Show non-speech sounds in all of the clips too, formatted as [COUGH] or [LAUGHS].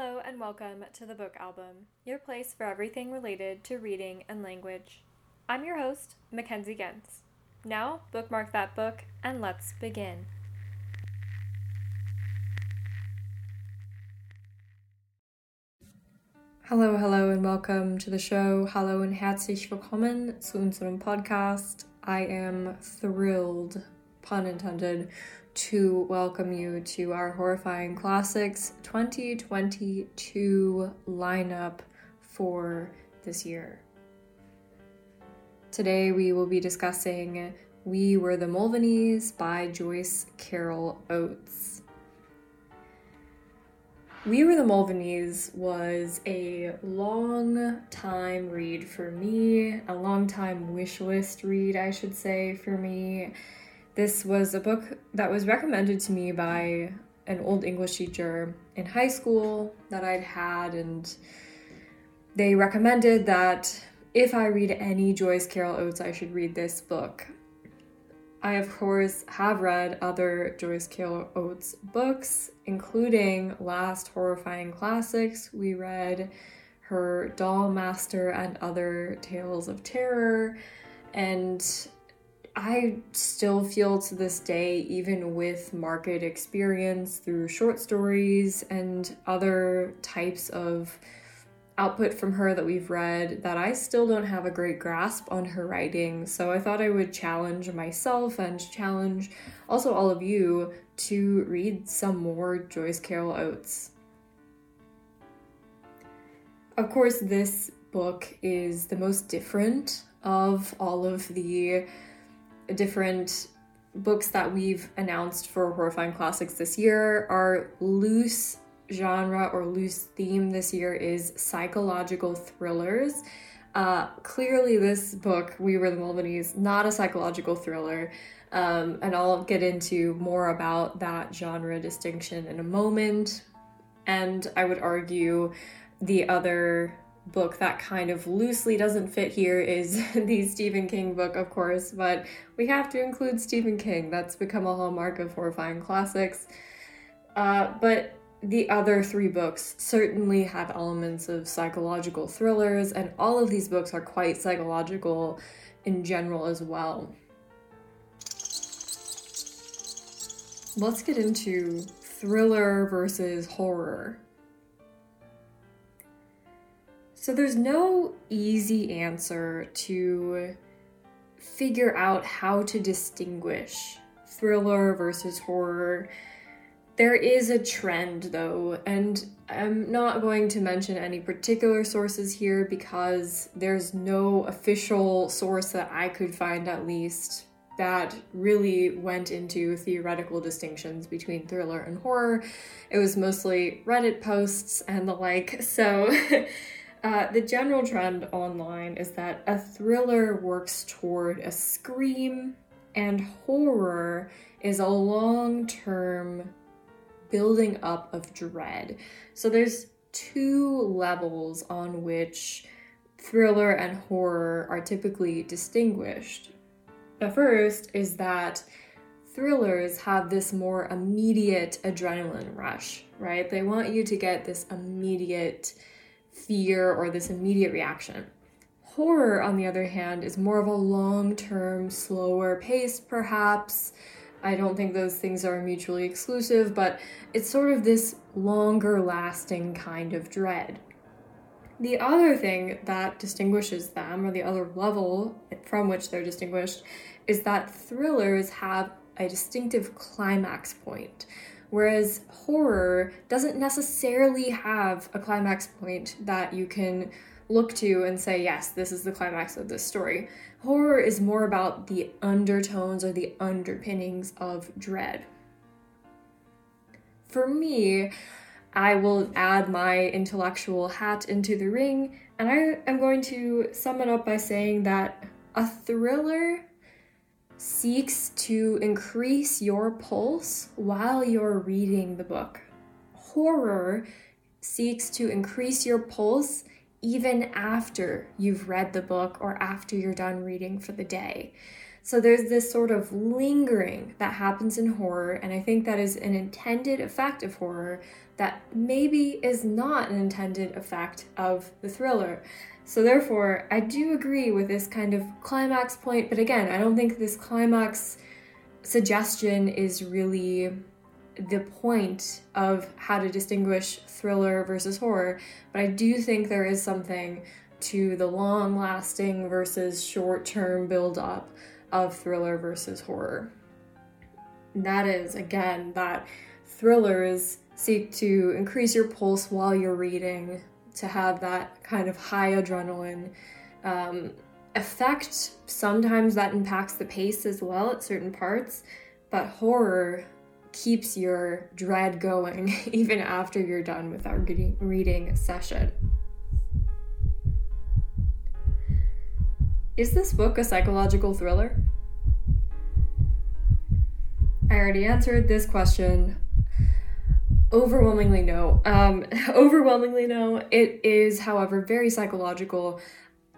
Hello and welcome to the Book Album, your place for everything related to reading and language. I'm your host, Mackenzie Gens. Now, bookmark that book and let's begin. Hello, hello, and welcome to the show. Hallo und herzlich willkommen zu unserem Podcast. I am thrilled, pun intended, to welcome you to our Horrifying Classics 2022 lineup for this year. Today we will be discussing We Were the Mulvaneys by Joyce Carol Oates. We Were the Mulvaneys was a long time read for me, a long time wish list read, I should say, for me. This was a book that was recommended to me by an old English teacher in high school that I'd had, and they recommended that if I read any Joyce Carol Oates, I should read this book. I, of course, have read other Joyce Carol Oates books, including Last Horrifying Classics. We read her Doll Master and Other Tales of Terror, and I still feel to this day, even with market experience through short stories and other types of output from her that we've read that I still don't have a great grasp on her writing. So I thought I would challenge myself and challenge also all of you to read some more Joyce Carol Oates. Of course, this book is the most different of all of the different books that we've announced for Horrifying Classics this year. Our loose genre or loose theme this year is psychological thrillers. Uh, clearly, this book, We Were the Mulvaneys, not a psychological thriller. Um, and I'll get into more about that genre distinction in a moment. And I would argue the other book that kind of loosely doesn't fit here is [LAUGHS] the Stephen King book, of course, but we have to include Stephen King. That's become a hallmark of horrifying classics. Uh, but the other three books certainly have elements of psychological thrillers, and all of these books are quite psychological in general as well. Let's get into thriller versus horror. So, there's no easy answer to figure out how to distinguish thriller versus horror there is a trend though, and I'm not going to mention any particular sources here because there's no official source that I could find at least that really went into theoretical distinctions between thriller and horror. It was mostly Reddit posts and the like. So, [LAUGHS] uh, the general trend online is that a thriller works toward a scream, and horror is a long term building up of dread. So there's two levels on which thriller and horror are typically distinguished. The first is that thrillers have this more immediate adrenaline rush, right? They want you to get this immediate fear or this immediate reaction. Horror, on the other hand, is more of a long term, slower pace, perhaps, I don't think those things are mutually exclusive, but it's sort of this longer lasting kind of dread. The other thing that distinguishes them, or the other level from which they're distinguished, is that thrillers have a distinctive climax point, whereas horror doesn't necessarily have a climax point that you can look to and say, yes, this is the climax of this story. Horror is more about the undertones or the underpinnings of dread. For me, I will add my intellectual hat into the ring, and I am going to sum it up by saying that a thriller seeks to increase your pulse while you're reading the book. Horror seeks to increase your pulse even after you've read the book or after you're done reading for the day. So there's this sort of lingering that happens in horror, and I think that is an intended effect of horror that maybe is not an intended effect of the thriller. So therefore, I do agree with this kind of climax point, but again, I don't think this climax suggestion is really the point of how to distinguish thriller versus horror, but I do think there is something to the long lasting versus short term build up of thriller versus horror. And that is, again, that thrillers seek to increase your pulse while you're reading, to have that kind of high adrenaline um, effect. Sometimes that impacts the pace as well at certain parts, but horror keeps your dread going [LAUGHS] even after you're done with our reading session. Is this book a psychological thriller? I already answered this question. Overwhelmingly no. Um, [LAUGHS] overwhelmingly no. It is, however, very psychological.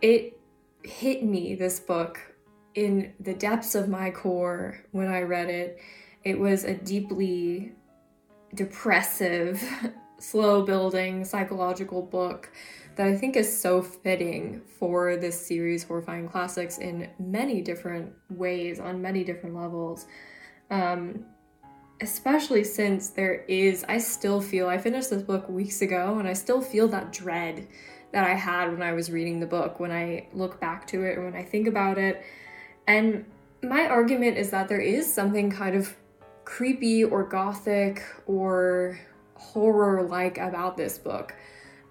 It hit me, this book, in the depths of my core when I read it. It was a deeply depressive, [LAUGHS] slow building psychological book that I think is so fitting for this series, Horrifying Classics, in many different ways, on many different levels. Um, especially since there is, I still feel, I finished this book weeks ago, and I still feel that dread that I had when I was reading the book, when I look back to it when I think about it. And my argument is that there is something kind of creepy or gothic or horror like about this book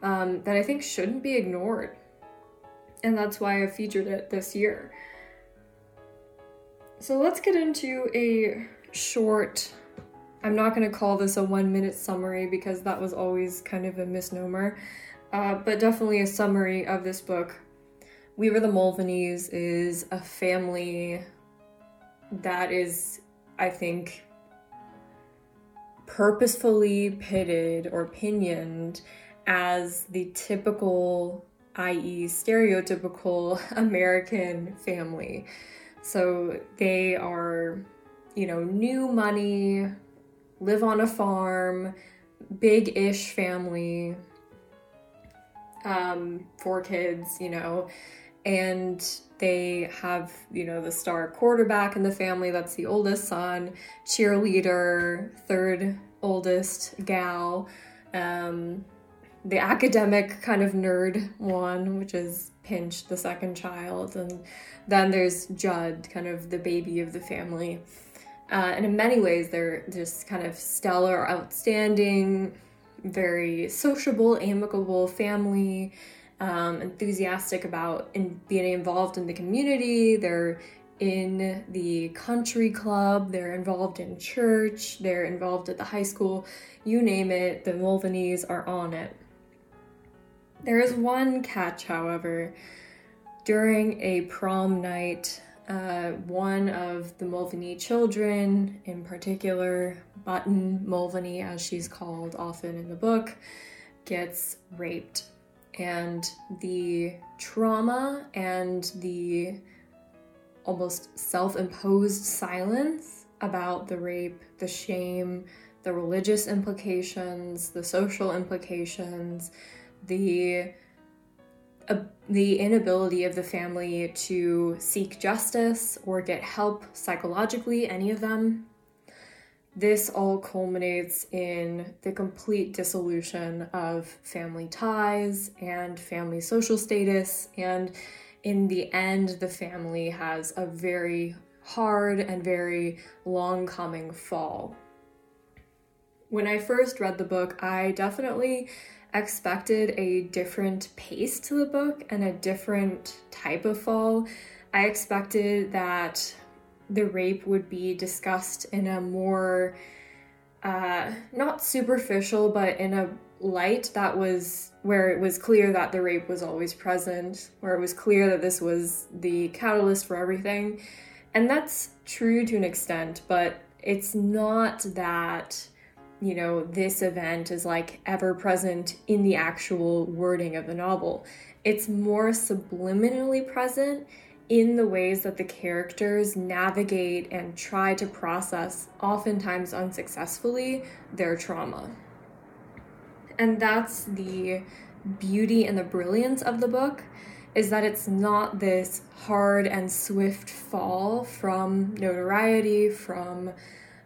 um, that I think shouldn't be ignored. And that's why I featured it this year. So let's get into a short, I'm not going to call this a one minute summary because that was always kind of a misnomer, uh, but definitely a summary of this book. We Were the Mulvaneys is a family that is, I think, purposefully pitted or pinioned as the typical, i.e., stereotypical [LAUGHS] American family. So they are, you know, new money, live on a farm, big ish family, um, four kids, you know, and they have, you know, the star quarterback in the family, that's the oldest son, cheerleader, third oldest gal. Um, the academic kind of nerd one, which is Pinch, the second child, and then there's Judd, kind of the baby of the family. Uh, and in many ways, they're just kind of stellar, outstanding, very sociable, amicable family, um, enthusiastic about in being involved in the community. They're in the country club, they're involved in church, they're involved at the high school, you name it, the Mulvaneys are on it. There is one catch, however. During a prom night, uh, one of the Mulvaney children, in particular, Button Mulvaney, as she's called often in the book, gets raped. And the trauma and the almost self imposed silence about the rape, the shame, the religious implications, the social implications, the the inability of the family to seek justice or get help psychologically, any of them. This all culminates in the complete dissolution of family ties and family social status, and in the end, the family has a very hard and very long coming fall. When I first read the book, I definitely expected a different pace to the book and a different type of fall. I expected that the rape would be discussed in a more, uh, not superficial, but in a light that was where it was clear that the rape was always present, where it was clear that this was the catalyst for everything. And that's true to an extent, but it's not that you know, this event is like ever present in the actual wording of the novel. It's more subliminally present in the ways that the characters navigate and try to process, oftentimes unsuccessfully, their trauma. And that's the beauty and the brilliance of the book is that it's not this hard and swift fall from notoriety, from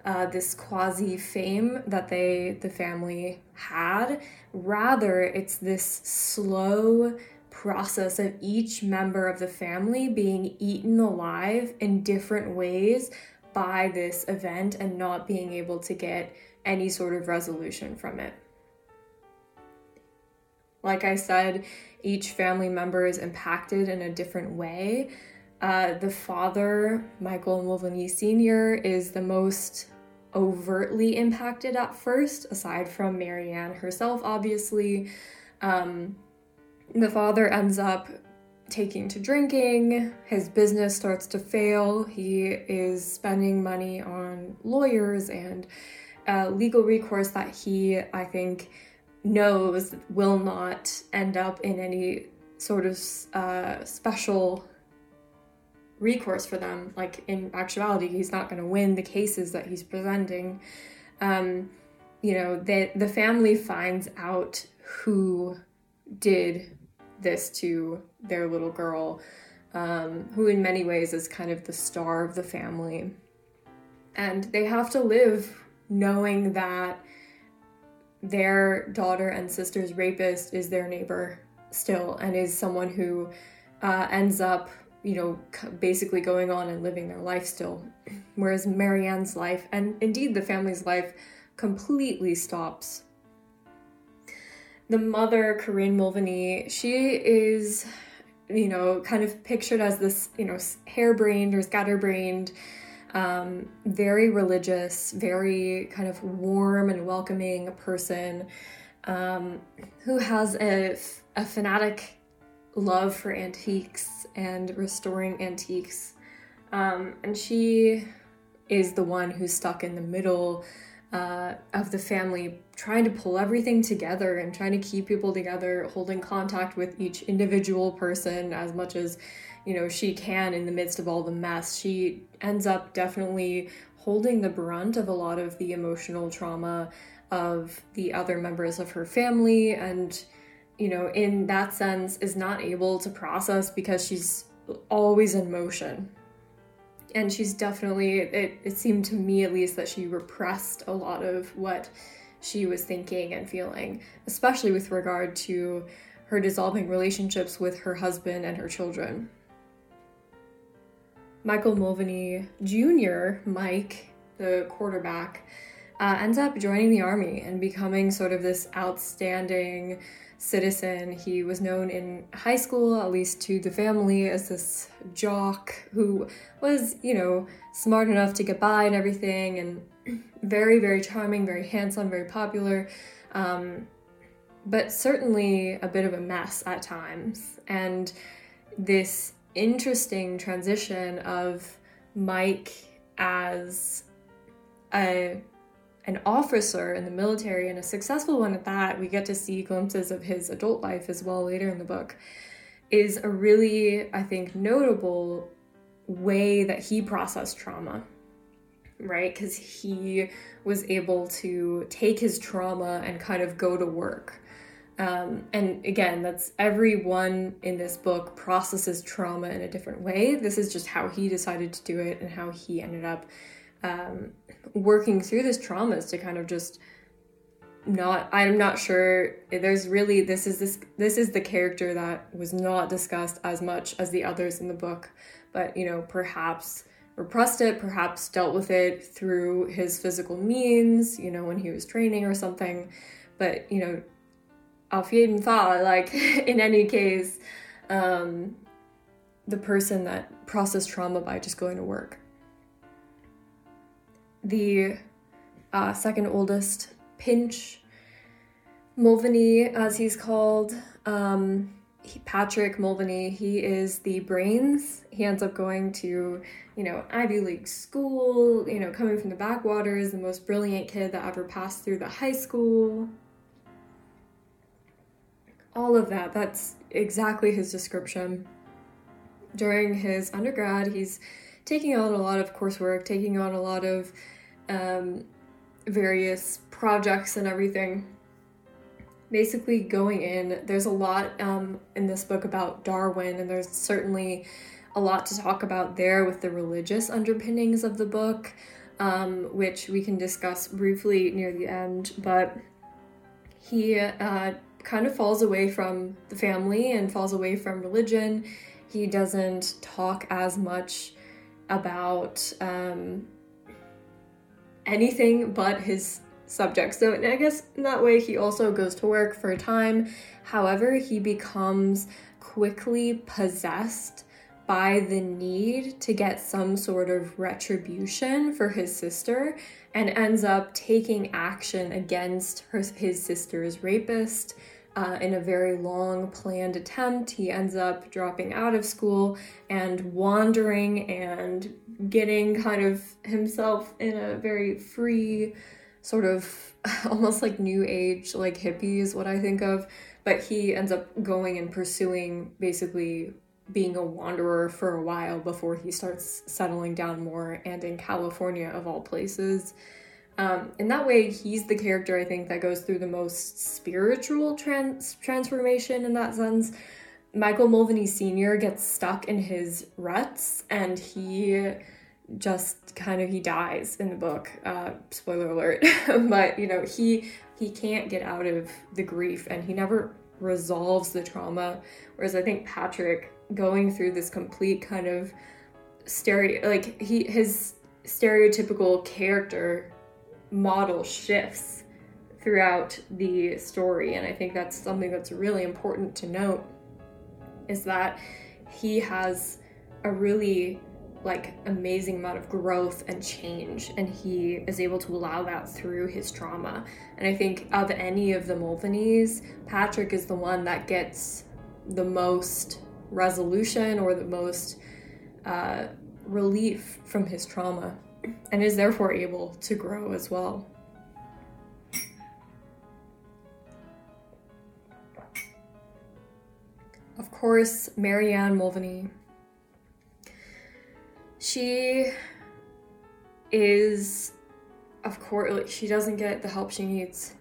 uh, this quasi fame that they the family had. Rather, it's this slow process of each member of the family being eaten alive in different ways by this event and not being able to get any sort of resolution from it. Like I said, each family member is impacted in a different way. Uh, the father, Michael Mulvaney Sr., is the most overtly impacted at first, aside from Marianne herself, obviously. Um, the father ends up taking to drinking, his business starts to fail, he is spending money on lawyers and uh, legal recourse that he, I think, knows will not end up in any sort of uh, special recourse for them. Like in actuality, he's not going to win the cases that he's presenting. Um, you know, the the family finds out who did this to their little girl, um, who in many ways is kind of the star of the family, and they have to live knowing that their daughter and sister's rapist is their neighbor still and is someone who uh, ends up you know, basically going on and living their life still. Whereas Marianne's life, and indeed the family's life, completely stops. The mother, Corinne Mulvaney, she is, you know, kind of pictured as this, you know, harebrained or scatterbrained, um, very religious, very kind of warm and welcoming person um, who has a, a fanatic love for antiques and restoring antiques. Um, and she is the one who's stuck in the middle uh, of the family, trying to pull everything together and trying to keep people together, holding contact with each individual person as much as you know she can in the midst of all the mess. She ends up definitely holding the brunt of a lot of the emotional trauma of the other members of her family and you know, in that sense, is not able to process because she's always in motion. And she's definitely, it, it seemed to me at least that she repressed a lot of what she was thinking and feeling, especially with regard to her dissolving relationships with her husband and her children. Michael Mulvaney Jr., Mike, the quarterback, uh, ends up joining the army and becoming sort of this outstanding citizen. He was known in high school, at least to the family, as this jock who was, you know, smart enough to get by and everything, and [CLEARS THROAT] very, very charming, very handsome, very popular, um, but certainly a bit of a mess at times. And this interesting transition of Mike as a an officer in the military and a successful one at that, we get to see glimpses of his adult life as well later in the book, is a really, I think, notable way that he processed trauma, right? Because he was able to take his trauma and kind of go to work. Um, and again, that's everyone in this book processes trauma in a different way. This is just how he decided to do it and how he ended up um, working through this trauma is to kind of just not i'm not sure there's really this is this this is the character that was not discussed as much as the others in the book. But you know perhaps repressed it perhaps dealt with it through his physical means you know when he was training or something. But you know auf Fall, like [LAUGHS] in any case um the person that processed trauma by just going to work the uh, second oldest Pinch Mulvaney, as he's called. Um, he, Patrick Mulvaney, he is the brains. He ends up going to, you know, Ivy League school, you know, coming from the backwaters, the most brilliant kid that ever passed through the high school. All of that, that's exactly his description. during his undergrad, he's taking on a lot of coursework, taking on a lot of um, various projects and everything. Basically, going in, there's a lot um, in this book about Darwin, and there's certainly a lot to talk about there with the religious underpinnings of the book, um, which we can discuss briefly near the end. But he uh, kind of falls away from the family and falls away from religion. He doesn't talk as much about um, anything but his subject. So I guess in that way he also goes to work for a time. However, he becomes quickly possessed by the need to get some sort of retribution for his sister and ends up taking action against her, his sister's rapist uh, in a very long planned attempt. He ends up dropping out of school and wandering and getting kind of himself in a very free, sort of [LAUGHS] almost like new age, like hippie is what I think of. But he ends up going and pursuing basically being a wanderer for a while before he starts settling down more and in California, of all places. Um, in that way, he's the character I think that goes through the most spiritual trans- transformation in that sense. Michael Mulvaney Sr. gets stuck in his ruts and he just kind of he dies in the book. Uh, spoiler alert, [LAUGHS] but you know he he can't get out of the grief and he never resolves the trauma. Whereas I think Patrick going through this complete kind of stereo like he his stereotypical character model shifts throughout the story and i think that's something that's really important to note is that he has a really like amazing amount of growth and change and he is able to allow that through his trauma. And i think of any of the mulvaneys patrick is the one that gets the most resolution or the most uh, relief from his trauma and is therefore able to grow as well. Of course, Marianne Mulvaney. She is, of course, she doesn't get the help she needs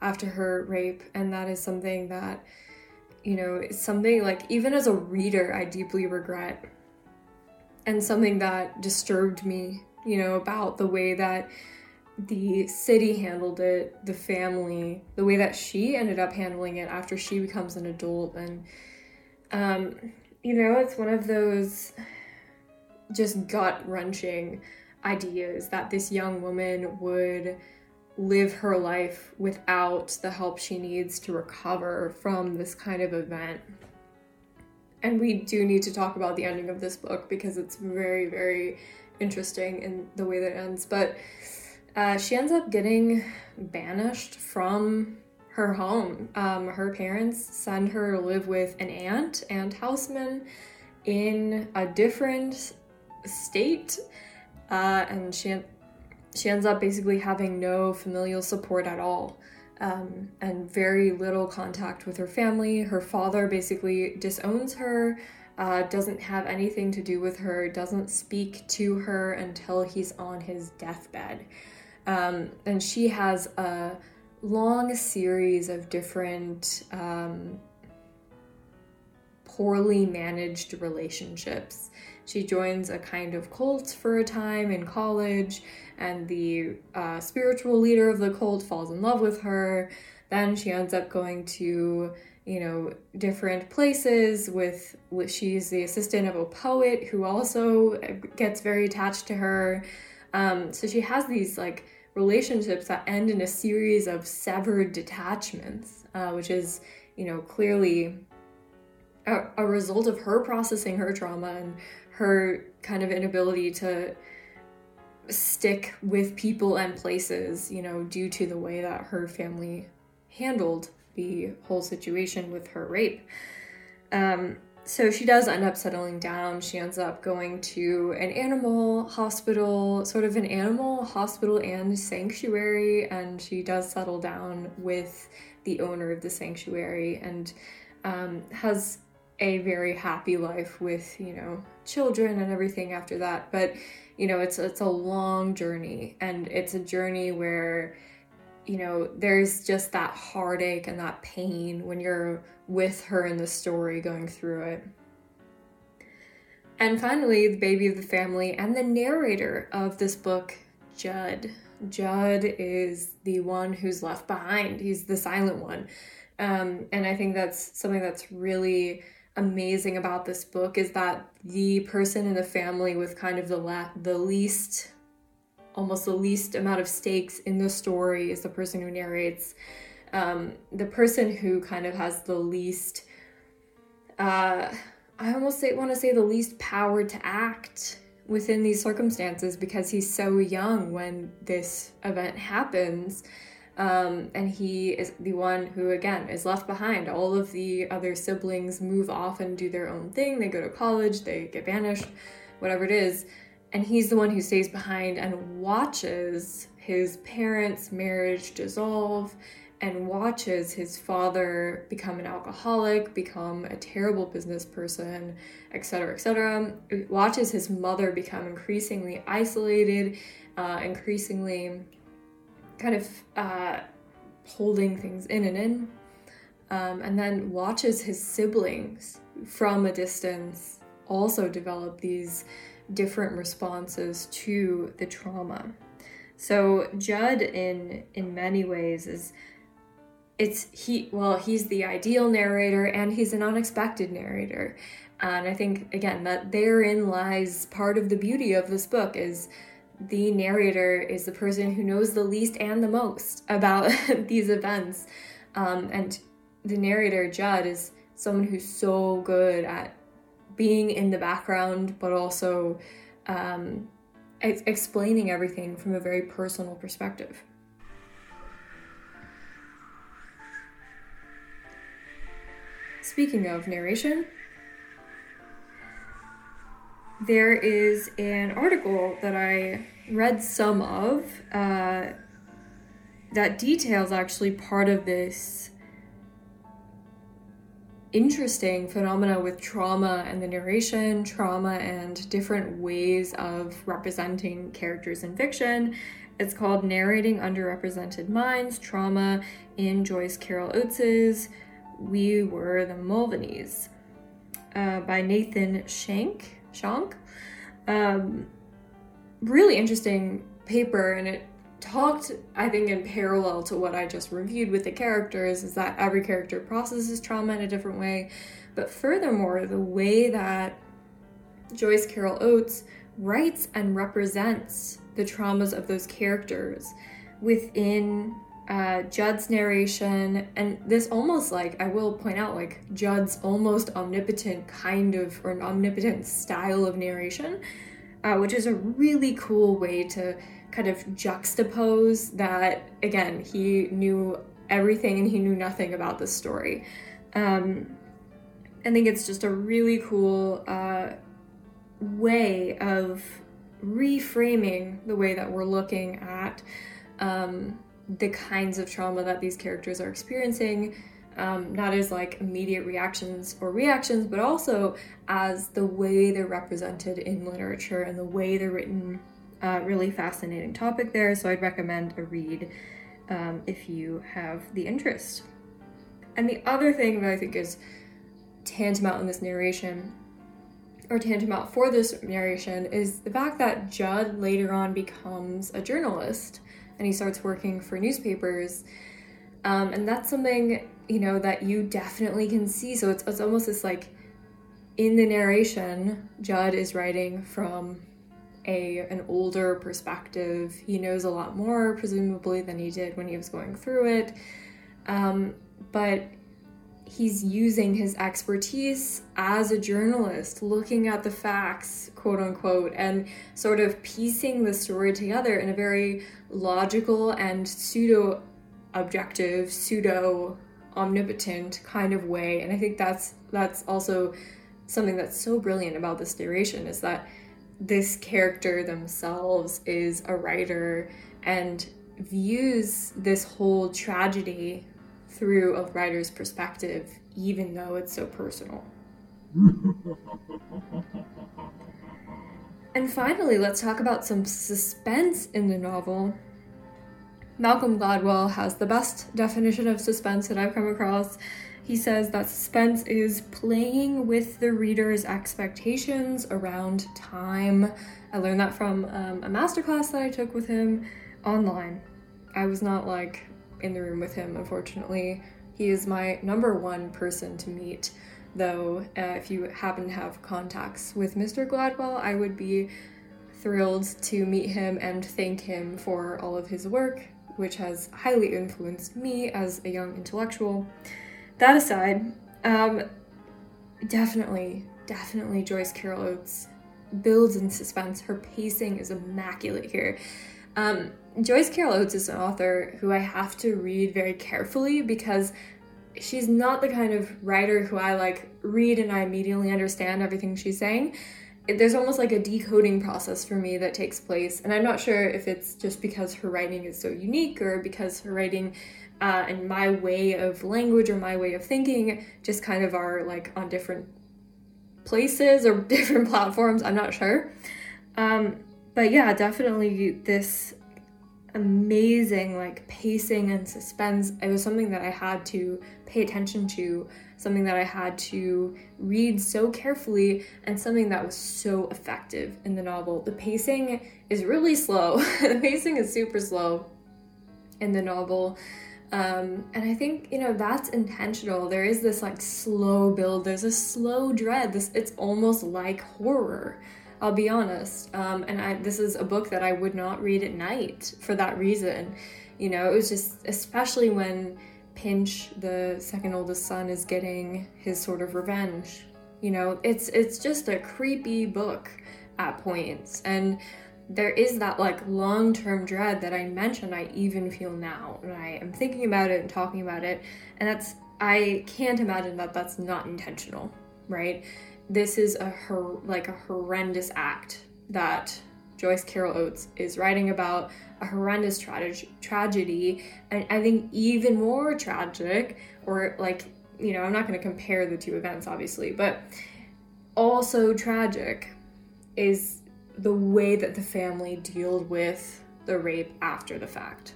after her rape, and that is something that, you know, it's something like even as a reader, I deeply regret, and something that disturbed me you know, about the way that the city handled it, the family, the way that she ended up handling it after she becomes an adult. And, um, you know, it's one of those just gut wrenching ideas that this young woman would live her life without the help she needs to recover from this kind of event. And we do need to talk about the ending of this book because it's very, very interesting in the way that ends. But uh, she ends up getting banished from her home. Um, her parents send her to live with an aunt and houseman in a different state, uh, and she she ends up basically having no familial support at all. Um, and very little contact with her family. Her father basically disowns her, uh, doesn't have anything to do with her, doesn't speak to her until he's on his deathbed. Um, and she has a long series of different um, poorly managed relationships. She joins a kind of cult for a time in college, and the uh, spiritual leader of the cult falls in love with her. Then she ends up going to you know different places with, with she's the assistant of a poet who also gets very attached to her. Um, so she has these like relationships that end in a series of severed detachments uh, which is you know clearly a, a result of her processing her trauma and her kind of inability to stick with people and places you know due to the way that her family handled the whole situation with her rape. Um, so she does end up settling down. She ends up going to an animal hospital, sort of an animal hospital and sanctuary, and she does settle down with the owner of the sanctuary and um, has a very happy life with, you know, children and everything after that. But, you know, it's it's a long journey and it's a journey where you know, there's just that heartache and that pain when you're with her in the story going through it. And finally, the baby of the family and the narrator of this book, Judd. Judd is the one who's left behind. He's the silent one. Um, and I think that's something that's really amazing about this book is that the person in the family with kind of the la- the least almost the least amount of stakes in the story is the person who narrates um, the person who kind of has the least uh, i almost say, want to say the least power to act within these circumstances because he's so young when this event happens um, and he is the one who, again, is left behind. All of the other siblings move off and do their own thing. They go to college, they get banished, whatever it is. And he's the one who stays behind and watches his parents' marriage dissolve and watches his father become an alcoholic, become a terrible business person, etc., etc. Watches his mother become increasingly isolated, uh, increasingly kind of uh, holding things in and in, um, and then watches his siblings from a distance also develop these different responses to the trauma. So Judd, in in many ways, is it's he well he's the ideal narrator and he's an unexpected narrator and i think again that therein lies part of the beauty of this book is the narrator is the person who knows the least and the most about [LAUGHS] these events. Um, and the narrator, Judd, is someone who's so good at being in the background, but also um, ex- explaining everything from a very personal perspective. Speaking of narration, there is an article that I read some of uh, that details actually part of this interesting phenomena with trauma and the narration, trauma and different ways of representing characters in fiction. It's called Narrating Underrepresented Minds Trauma in Joyce Carol Oates's We Were the Mulvaneys uh, by Nathan Shank. Shank. Um, really interesting paper, and it talked, I think, in parallel to what I just reviewed with the characters, is that every character processes trauma in a different way. But furthermore, the way that Joyce Carol Oates writes and represents the traumas of those characters within uh, Judd's narration, and this almost like I will point out, like Judd's almost omnipotent kind of or an omnipotent style of narration, uh, which is a really cool way to kind of juxtapose that. Again, he knew everything and he knew nothing about the story. Um, I think it's just a really cool uh, way of reframing the way that we're looking at. Um, the kinds of trauma that these characters are experiencing, um, not as like immediate reactions or reactions, but also as the way they're represented in literature and the way they're written. Uh, really fascinating topic there, so I'd recommend a read um, if you have the interest. And the other thing that I think is tantamount in this narration, or tantamount for this narration, is the fact that Judd later on becomes a journalist and he starts working for newspapers. Um, and that's something, you know, that you definitely can see. So it's, it's almost this like in the narration, Judd is writing from a an older perspective. He knows a lot more, presumably, than he did when he was going through it. Um, but he's using his expertise as a journalist, looking at the facts, quote unquote, and sort of piecing the story together in a very logical and pseudo objective, pseudo omnipotent kind of way. And I think that's that's also something that's so brilliant about this narration is that this character themselves is a writer and views this whole tragedy through a writer's perspective, even though it's so personal. [LAUGHS] and finally, let's talk about some suspense in the novel. Malcolm Gladwell has the best definition of suspense that I've come across. He says that suspense is playing with the reader's expectations around time. I learned that from um, a masterclass that I took with him online. I was not like in the room with him, unfortunately. He is my number one person to meet, though, uh, if you happen to have contacts with Mr. Gladwell, I would be thrilled to meet him and thank him for all of his work which has highly influenced me as a young intellectual. That aside, um, definitely, definitely Joyce Carol Oates builds in suspense. Her pacing is immaculate here. Um, Joyce Carol Oates is an author who I have to read very carefully because she's not the kind of writer who I like read and I immediately understand everything she's saying there's almost like a decoding process for me that takes place and i'm not sure if it's just because her writing is so unique or because her writing uh, and my way of language or my way of thinking just kind of are like on different places or [LAUGHS] different platforms i'm not sure um, but yeah definitely this amazing like pacing and suspense it was something that i had to pay attention to something that I had to read so carefully, and something that was so effective in the novel. The pacing is really slow, [LAUGHS] the pacing is super slow in the novel. Um, and I think you know that's intentional. There is this like slow build. There's a slow dread. This it's almost like horror. I'll be honest. Um, and I, this is a book that I would not read at night for that reason. You know, it was just especially when Pinch, the second oldest son, is getting his sort of revenge. You know, it's it's just a creepy book at points, and there is that like long-term dread that I mentioned. I even feel now, and I am thinking about it and talking about it, and that's I can't imagine that that's not intentional, right? This is a hor- like a horrendous act that Joyce Carol Oates is writing about a horrendous tra- tragedy, and I think even more tragic, or like, you know, I'm not going to compare the two events, obviously, but also tragic is the way that the family dealt with the rape after the fact.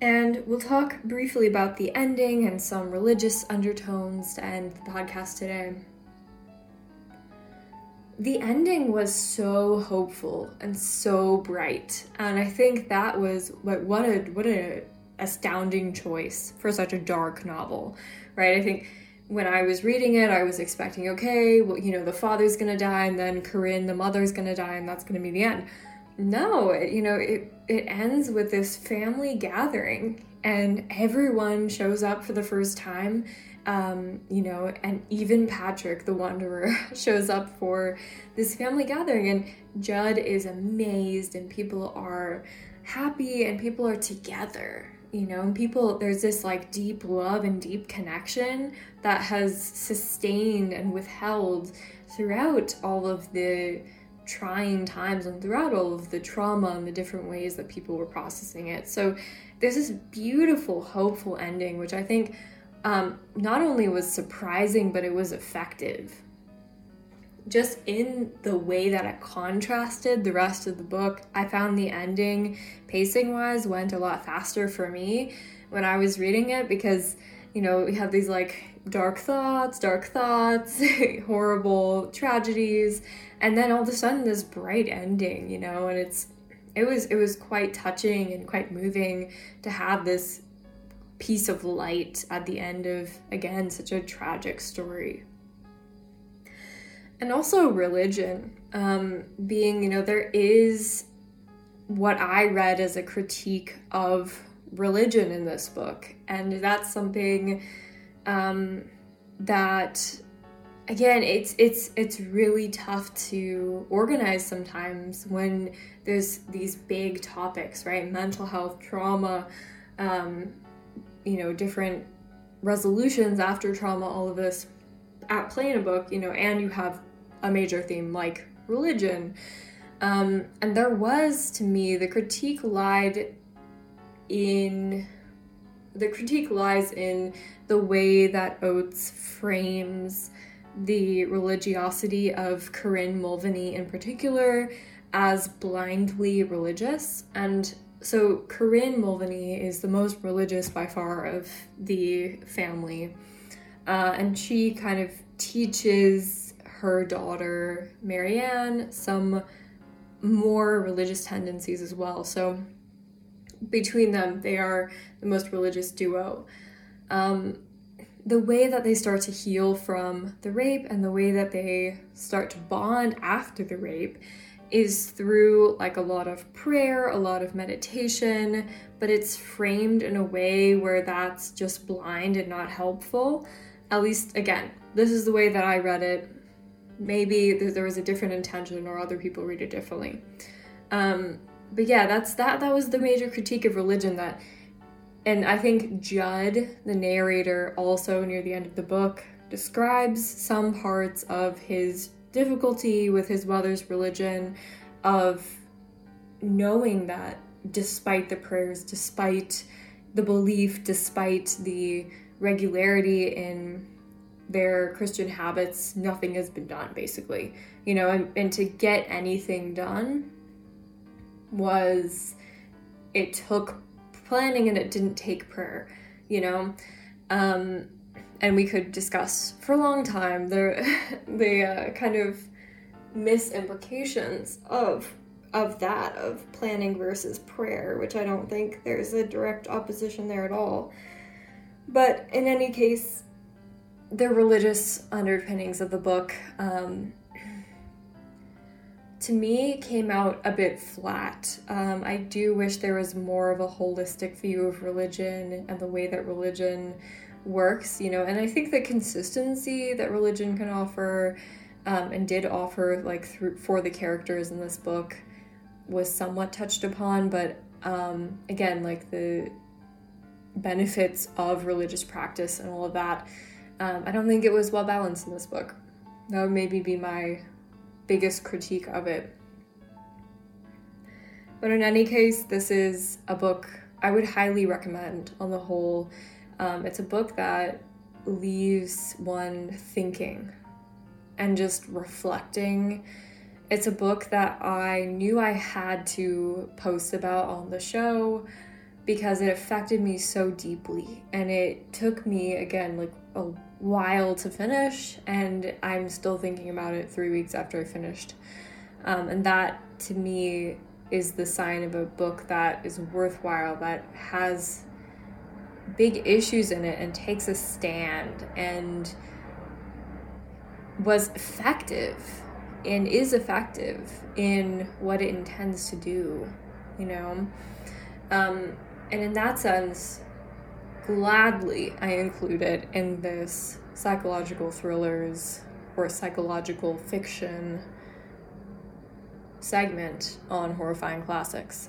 And we'll talk briefly about the ending and some religious undertones to end the podcast today the ending was so hopeful and so bright and i think that was what what a what a astounding choice for such a dark novel right i think when i was reading it i was expecting okay well you know the father's gonna die and then corinne the mother's gonna die and that's gonna be the end. No it, you know it it ends with this family gathering and everyone shows up for the first time um, you know, and even Patrick, the Wanderer, [LAUGHS] shows up for this family gathering, and Judd is amazed, and people are happy, and people are together, you know, people, there's this like deep love and deep connection that has sustained and withheld throughout all of the trying times and throughout all of the trauma and the different ways that people were processing it. So there's this beautiful, hopeful ending, which I think um, not only was surprising, but it was effective. Just in the way that it contrasted the rest of the book, I found the ending, pacing wise, went a lot faster for me when I was reading it because, you know, we have these like dark thoughts, dark thoughts, [LAUGHS] horrible tragedies, and then all of a sudden this bright ending, you know, and it's it was it was quite touching and quite moving to have this piece of light at the end of, again, such a tragic story. And also religion, um, being, you know, there is what I read as a critique of religion in this book. And that's something um, that again it's it's it's really tough to organize sometimes when there's these big topics right mental health trauma um, you know, different resolutions after trauma, all of this at play in a book, you know, and you have a major theme like religion. Um, and there was, to me, the critique lied in the critique lies in the way that Oates frames the religiosity of Corinne Mulvaney in particular as blindly religious. And so Corinne Mulvaney is the most religious by far of the family. Uh, and she kind of teaches her daughter, Marianne, some more religious tendencies as well. So between them, they are the most religious duo. Um, the way that they start to heal from the rape and the way that they start to bond after the rape is through like a lot of prayer, a lot of meditation, but it's framed in a way where that's just blind and not helpful. At least, again, this is the way that I read it. Maybe there was a different intention or other people read it differently. Um, but yeah, that's that. That was the major critique of religion that, and I think Judd, the narrator, also near the end of the book describes some parts of his difficulty with his mother's religion, of knowing that despite the prayers, despite the belief, despite the regularity in their Christian habits, nothing has been done, basically. You know, and, and to get anything done was it took planning and it didn't take prayer, you know? Um, and we could discuss for a long time the [LAUGHS] the uh, kind of misimplications of of that of planning versus prayer, which I don't think there's a direct opposition there at all. But in any case, the religious underpinnings of the book um, to me came out a bit flat. Um, I do wish there was more of a holistic view of religion and the way that religion works, you know, and I think the consistency that religion can offer um, and did offer, like, through for the characters in this book was somewhat touched upon, but um, again, like the benefits of religious practice and all of that, um, I don't think it was well balanced in this book. That would maybe be my biggest critique of it. But in any case, this is a book I would highly recommend on the whole. Um, it's a book that leaves one thinking and just reflecting. It's a book that I knew I had to post about on the show because it affected me so deeply. And it took me, again, like a while to finish, and I'm still thinking about it three weeks after I finished. Um, and that to me is the sign of a book that is worthwhile, that has big issues in it and takes a stand and was effective and is effective in what it intends to do, you know? Um, and in that sense, gladly I include it in this psychological thrillers or psychological fiction segment on Horrifying Classics.